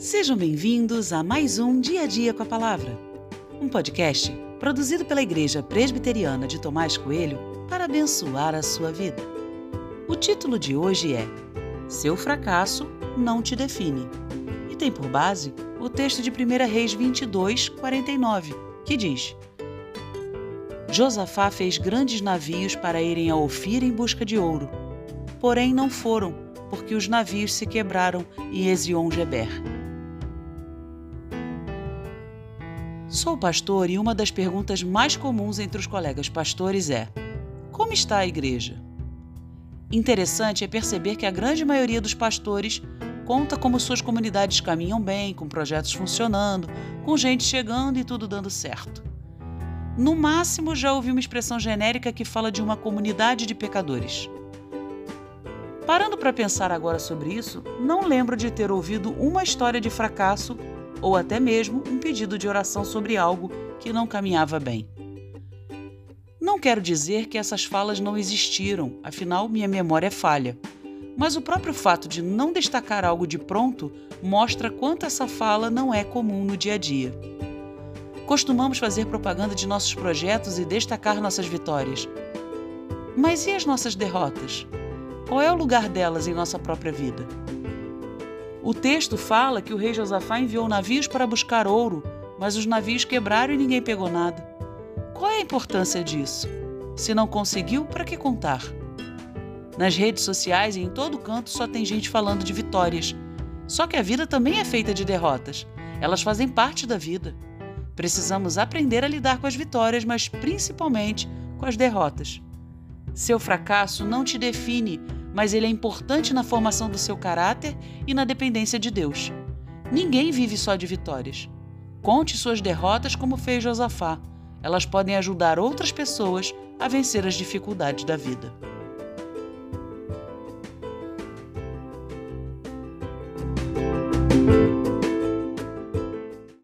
Sejam bem-vindos a mais um Dia a Dia com a Palavra, um podcast produzido pela Igreja Presbiteriana de Tomás Coelho para abençoar a sua vida. O título de hoje é Seu fracasso não te define e tem por base o texto de 1 Reis 22, 49, que diz: Josafá fez grandes navios para irem a Ofir em busca de ouro, porém não foram, porque os navios se quebraram em Ezion-Geber. Sou pastor e uma das perguntas mais comuns entre os colegas pastores é: Como está a igreja? Interessante é perceber que a grande maioria dos pastores conta como suas comunidades caminham bem, com projetos funcionando, com gente chegando e tudo dando certo. No máximo, já ouvi uma expressão genérica que fala de uma comunidade de pecadores. Parando para pensar agora sobre isso, não lembro de ter ouvido uma história de fracasso ou até mesmo um pedido de oração sobre algo que não caminhava bem. Não quero dizer que essas falas não existiram, afinal, minha memória é falha. Mas o próprio fato de não destacar algo de pronto mostra quanto essa fala não é comum no dia a dia. Costumamos fazer propaganda de nossos projetos e destacar nossas vitórias. Mas e as nossas derrotas? Qual é o lugar delas em nossa própria vida? O texto fala que o rei Josafá enviou navios para buscar ouro, mas os navios quebraram e ninguém pegou nada. Qual é a importância disso? Se não conseguiu, para que contar? Nas redes sociais e em todo canto só tem gente falando de vitórias. Só que a vida também é feita de derrotas. Elas fazem parte da vida. Precisamos aprender a lidar com as vitórias, mas principalmente com as derrotas. Seu fracasso não te define, mas ele é importante na formação do seu caráter e na dependência de Deus. Ninguém vive só de vitórias. Conte suas derrotas como fez Josafá. Elas podem ajudar outras pessoas a vencer as dificuldades da vida.